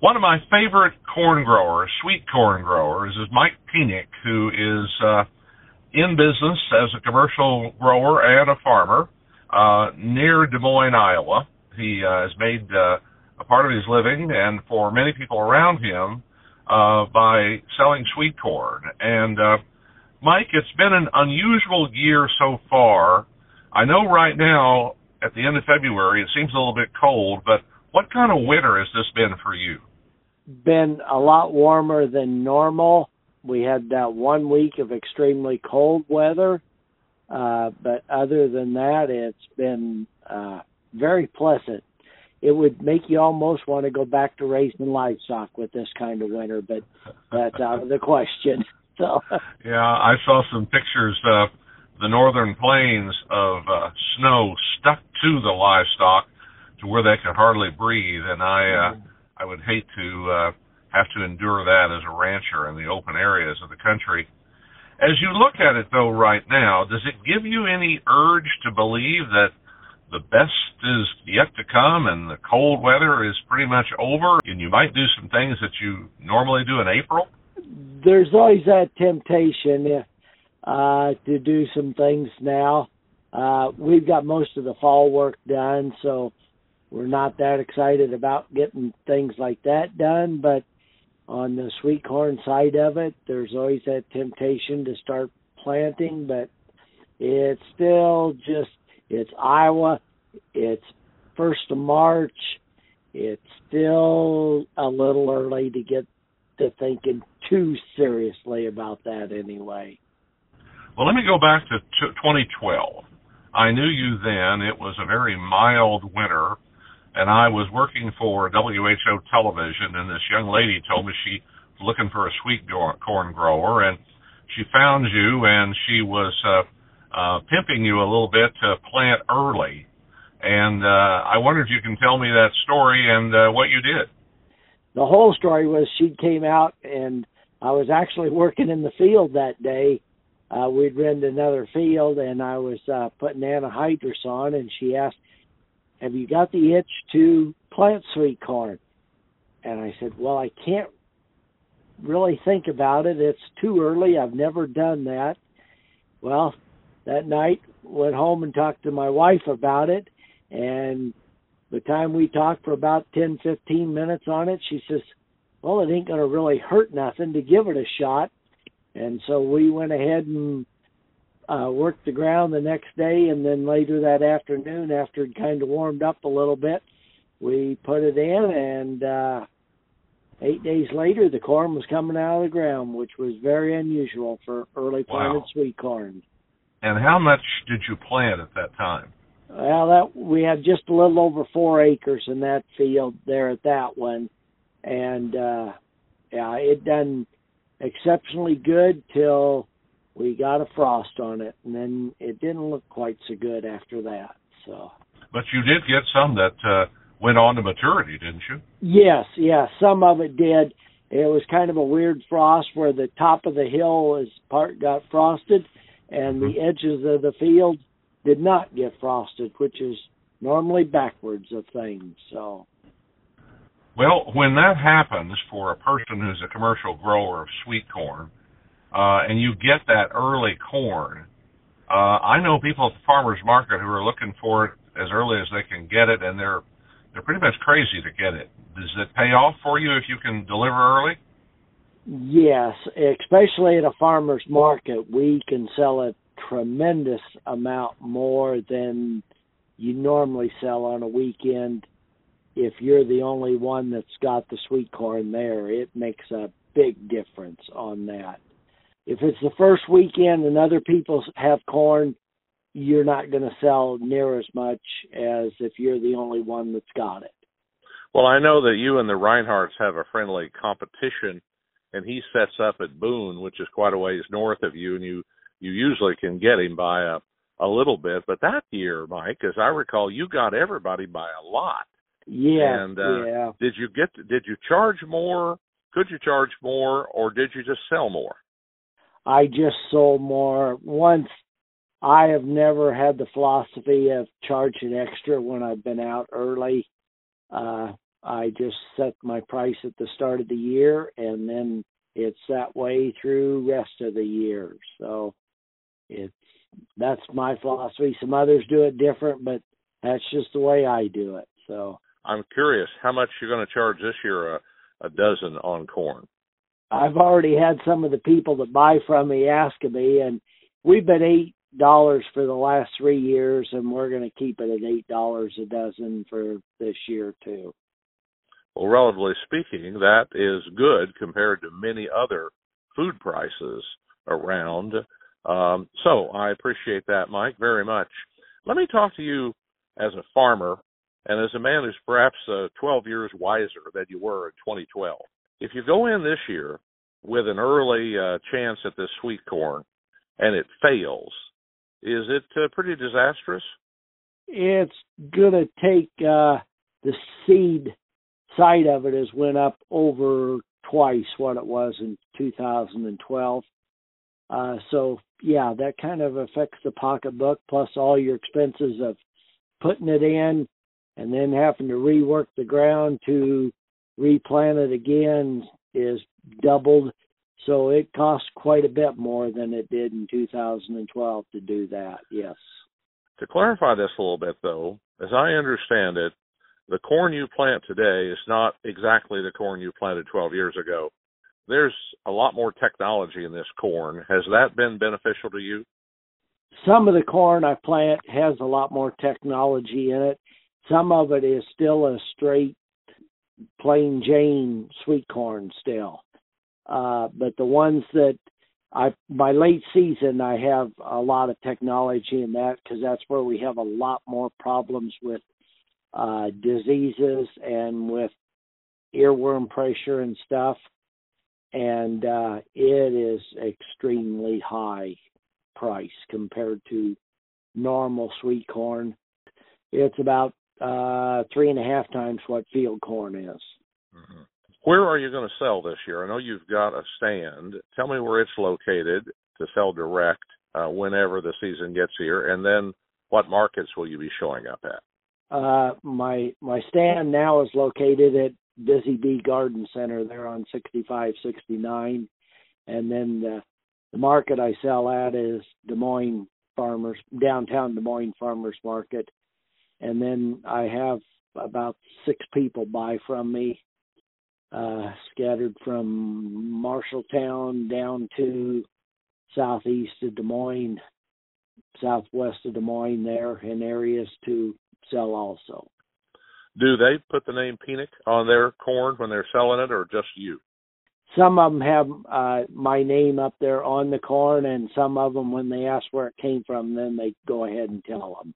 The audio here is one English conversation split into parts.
One of my favorite corn growers, sweet corn growers, is Mike Penick, who is uh, in business as a commercial grower and a farmer uh, near Des Moines, Iowa. He uh, has made uh, a part of his living, and for many people around him, uh, by selling sweet corn. And uh, Mike, it's been an unusual year so far. I know right now, at the end of February, it seems a little bit cold, but what kind of winter has this been for you? Been a lot warmer than normal. We had that one week of extremely cold weather, uh, but other than that, it's been uh, very pleasant. It would make you almost want to go back to raising livestock with this kind of winter, but that's out of the question. So yeah, I saw some pictures of the northern plains of uh, snow stuck to the livestock to where they could hardly breathe, and I. Uh, I would hate to uh, have to endure that as a rancher in the open areas of the country. As you look at it, though, right now, does it give you any urge to believe that the best is yet to come and the cold weather is pretty much over and you might do some things that you normally do in April? There's always that temptation uh, to do some things now. Uh, we've got most of the fall work done, so we're not that excited about getting things like that done, but on the sweet corn side of it, there's always that temptation to start planting, but it's still just it's Iowa, it's first of March, it's still a little early to get to thinking too seriously about that anyway. Well, let me go back to 2012. I knew you then. It was a very mild winter and I was working for WHO television, and this young lady told me she was looking for a sweet corn grower, and she found you, and she was uh, uh, pimping you a little bit to plant early. And uh, I wonder if you can tell me that story and uh, what you did. The whole story was she came out, and I was actually working in the field that day. Uh, we'd rented another field, and I was uh, putting anhydrous on, and she asked have you got the itch to plant sweet corn? And I said, well, I can't really think about it. It's too early. I've never done that. Well, that night went home and talked to my wife about it and the time we talked for about ten, fifteen minutes on it, she says, "Well, it ain't going to really hurt nothing to give it a shot." And so we went ahead and uh, worked the ground the next day, and then later that afternoon, after it kind of warmed up a little bit, we put it in, and uh, eight days later, the corn was coming out of the ground, which was very unusual for early planted wow. sweet corn. And how much did you plant at that time? Well, that we had just a little over four acres in that field there at that one, and uh, yeah, it done exceptionally good till we got a frost on it, and then it didn't look quite so good after that. So. But you did get some that uh, went on to maturity, didn't you? Yes, yes, some of it did. It was kind of a weird frost where the top of the hill was part got frosted, and mm-hmm. the edges of the field did not get frosted, which is normally backwards of things. So. Well, when that happens for a person who's a commercial grower of sweet corn, uh, and you get that early corn. Uh, I know people at the farmers market who are looking for it as early as they can get it, and they're they're pretty much crazy to get it. Does it pay off for you if you can deliver early? Yes, especially at a farmer's market, we can sell a tremendous amount more than you normally sell on a weekend. If you're the only one that's got the sweet corn there, it makes a big difference on that if it's the first weekend and other people have corn, you're not going to sell near as much as if you're the only one that's got it. Well, I know that you and the Reinhardts have a friendly competition, and he sets up at Boone, which is quite a ways north of you, and you you usually can get him by a a little bit. But that year, Mike, as I recall, you got everybody by a lot. Yeah. And uh, yeah. did you get? Did you charge more? Could you charge more, or did you just sell more? I just sold more. Once I have never had the philosophy of charging extra when I've been out early. Uh, I just set my price at the start of the year, and then it's that way through rest of the year. So it's that's my philosophy. Some others do it different, but that's just the way I do it. So I'm curious how much you're going to charge this year a, a dozen on corn. I've already had some of the people that buy from me asking me, and we've been eight dollars for the last three years, and we're going to keep it at eight dollars a dozen for this year too. Well, relatively speaking, that is good compared to many other food prices around. Um, so I appreciate that, Mike, very much. Let me talk to you as a farmer and as a man who's perhaps uh, 12 years wiser than you were in 2012. If you go in this year with an early uh, chance at this sweet corn and it fails, is it uh, pretty disastrous? It's going to take uh, the seed side of it has went up over twice what it was in 2012. Uh, so yeah, that kind of affects the pocketbook plus all your expenses of putting it in and then having to rework the ground to replant it again is doubled. So it costs quite a bit more than it did in 2012 to do that. Yes. To clarify this a little bit though, as I understand it, the corn you plant today is not exactly the corn you planted 12 years ago. There's a lot more technology in this corn. Has that been beneficial to you? Some of the corn I plant has a lot more technology in it. Some of it is still a straight, plain Jane sweet corn still. Uh, but the ones that I by late season I have a lot of technology in that because that's where we have a lot more problems with uh, diseases and with earworm pressure and stuff. And uh, it is extremely high price compared to normal sweet corn. It's about uh, three and a half times what field corn is. Mm-hmm. Where are you going to sell this year? I know you've got a stand. Tell me where it's located to sell direct uh, whenever the season gets here, and then what markets will you be showing up at? Uh, my my stand now is located at Busy Bee Garden Center there on 6569, and then the, the market I sell at is Des Moines Farmers downtown Des Moines Farmers Market, and then I have about six people buy from me, uh, scattered from Marshalltown down to southeast of Des Moines, southwest of Des Moines there, in areas to sell also. Do they put the name Penick on their corn when they're selling it, or just you? Some of them have uh, my name up there on the corn, and some of them, when they ask where it came from, then they go ahead and tell them.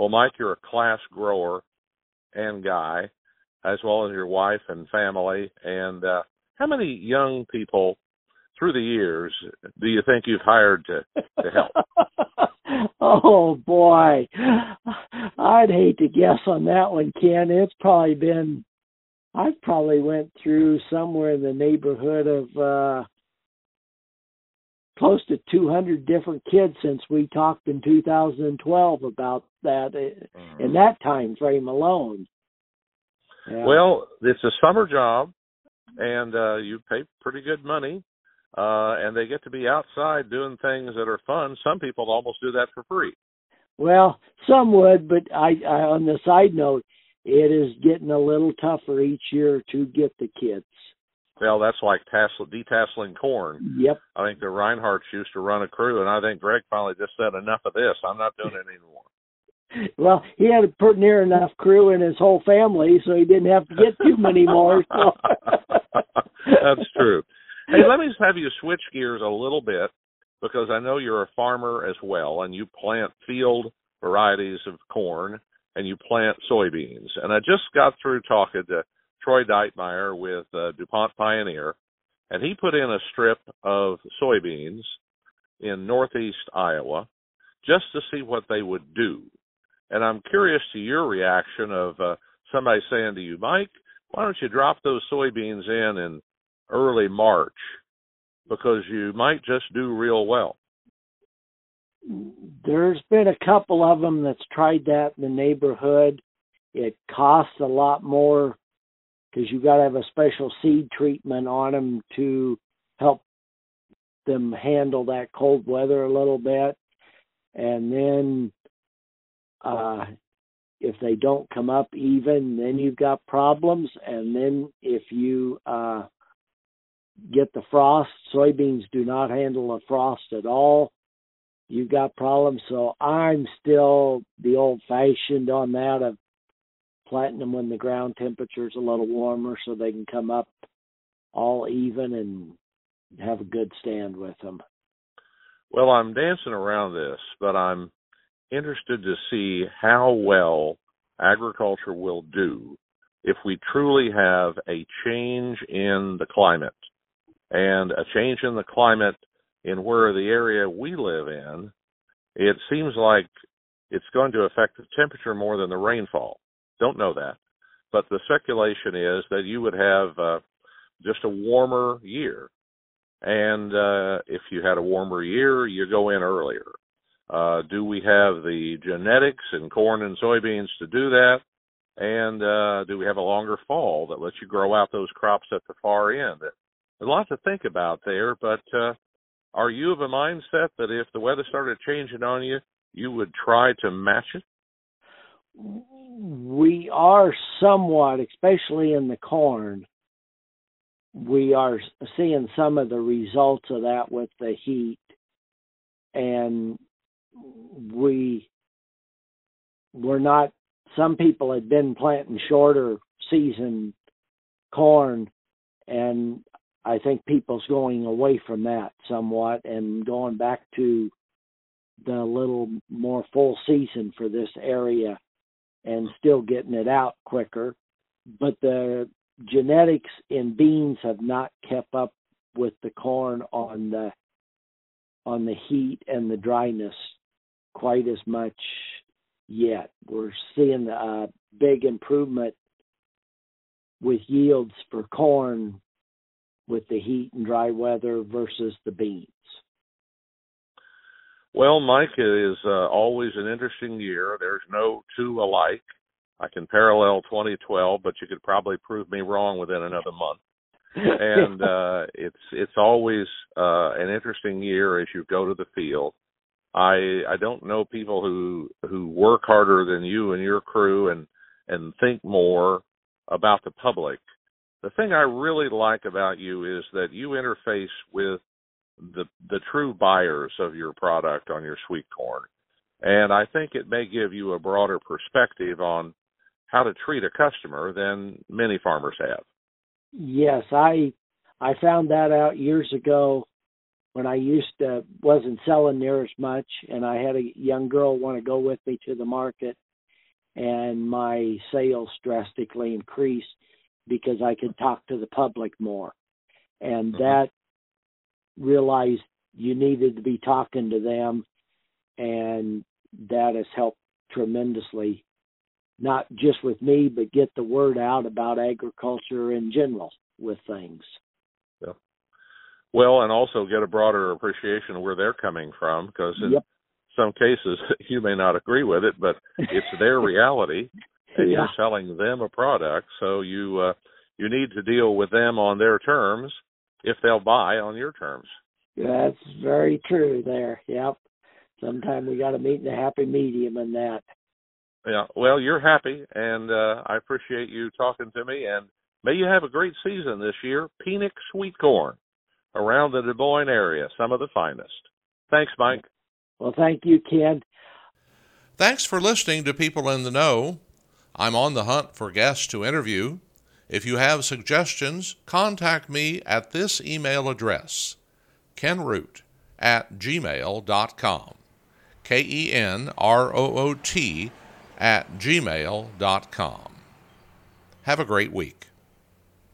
Well, Mike, you're a class grower and guy, as well as your wife and family. And uh, how many young people through the years do you think you've hired to, to help? oh boy, I'd hate to guess on that one, Ken. It's probably been, I've probably went through somewhere in the neighborhood of uh close to 200 different kids since we talked in 2012 about that mm-hmm. in that time frame alone. Yeah. Well, it's a summer job, and uh you pay pretty good money uh, and they get to be outside doing things that are fun. Some people almost do that for free. Well, some would, but I, I on the side note, it is getting a little tougher each year to get the kids. Well, that's like tassel, detasseling corn. Yep. I think the Reinhardts used to run a crew, and I think Greg finally just said, "Enough of this. I'm not doing it anymore." well, he had a pretty near enough crew in his whole family, so he didn't have to get too many more. So. That's true. Hey, let me just have you switch gears a little bit because I know you're a farmer as well and you plant field varieties of corn and you plant soybeans. And I just got through talking to Troy Deitmeyer with uh, DuPont Pioneer, and he put in a strip of soybeans in northeast Iowa just to see what they would do. And I'm curious to your reaction of uh, somebody saying to you, Mike, why don't you drop those soybeans in in early March because you might just do real well. There's been a couple of them that's tried that in the neighborhood. It costs a lot more because you got to have a special seed treatment on them to help them handle that cold weather a little bit. And then uh, if they don't come up even, then you've got problems. And then if you uh, get the frost, soybeans do not handle the frost at all. You've got problems. So I'm still the old fashioned on that of planting them when the ground temperature is a little warmer so they can come up all even and have a good stand with them. Well, I'm dancing around this, but I'm interested to see how well agriculture will do if we truly have a change in the climate and a change in the climate in where the area we live in, it seems like it's going to affect the temperature more than the rainfall. Don't know that. But the speculation is that you would have uh, just a warmer year. And uh, if you had a warmer year, you go in earlier. Uh, do we have the genetics in corn and soybeans to do that? And uh, do we have a longer fall that lets you grow out those crops at the far end? A lot to think about there, but uh, are you of a mindset that if the weather started changing on you, you would try to match it? We are somewhat, especially in the corn, we are seeing some of the results of that with the heat. And we were not, some people had been planting shorter season corn, and I think people's going away from that somewhat and going back to the little more full season for this area and still getting it out quicker. But the genetics in beans have not kept up with the corn on the on the heat and the dryness quite as much yet. We're seeing a big improvement with yields for corn with the heat and dry weather versus the beans. Well, Mike, it is uh, always an interesting year. There's no two alike. I can parallel 2012, but you could probably prove me wrong within another month. and uh, it's it's always uh, an interesting year as you go to the field. I I don't know people who who work harder than you and your crew and and think more about the public. The thing I really like about you is that you interface with the the true buyers of your product on your sweet corn. And I think it may give you a broader perspective on how to treat a customer than many farmers have. Yes, I I found that out years ago when I used to wasn't selling near as much and I had a young girl want to go with me to the market and my sales drastically increased because I could talk to the public more. And mm-hmm. that realized you needed to be talking to them, and that has helped tremendously, not just with me, but get the word out about agriculture in general with things. Yeah. Well, and also get a broader appreciation of where they're coming from, because in yep. some cases you may not agree with it, but it's their reality, and yeah. you're selling them a product, so you uh, you need to deal with them on their terms if they'll buy on your terms. That's very true there. Yep. Sometimes we got to meet in a happy medium in that. Yeah. Well, you're happy, and uh, I appreciate you talking to me. And may you have a great season this year. Penick's sweet corn around the Des Moines area, some of the finest. Thanks, Mike. Well, thank you, Ken. Thanks for listening to People in the Know. I'm on the hunt for guests to interview. If you have suggestions, contact me at this email address kenroot at gmail.com. K E N R O O T at gmail.com. Have a great week.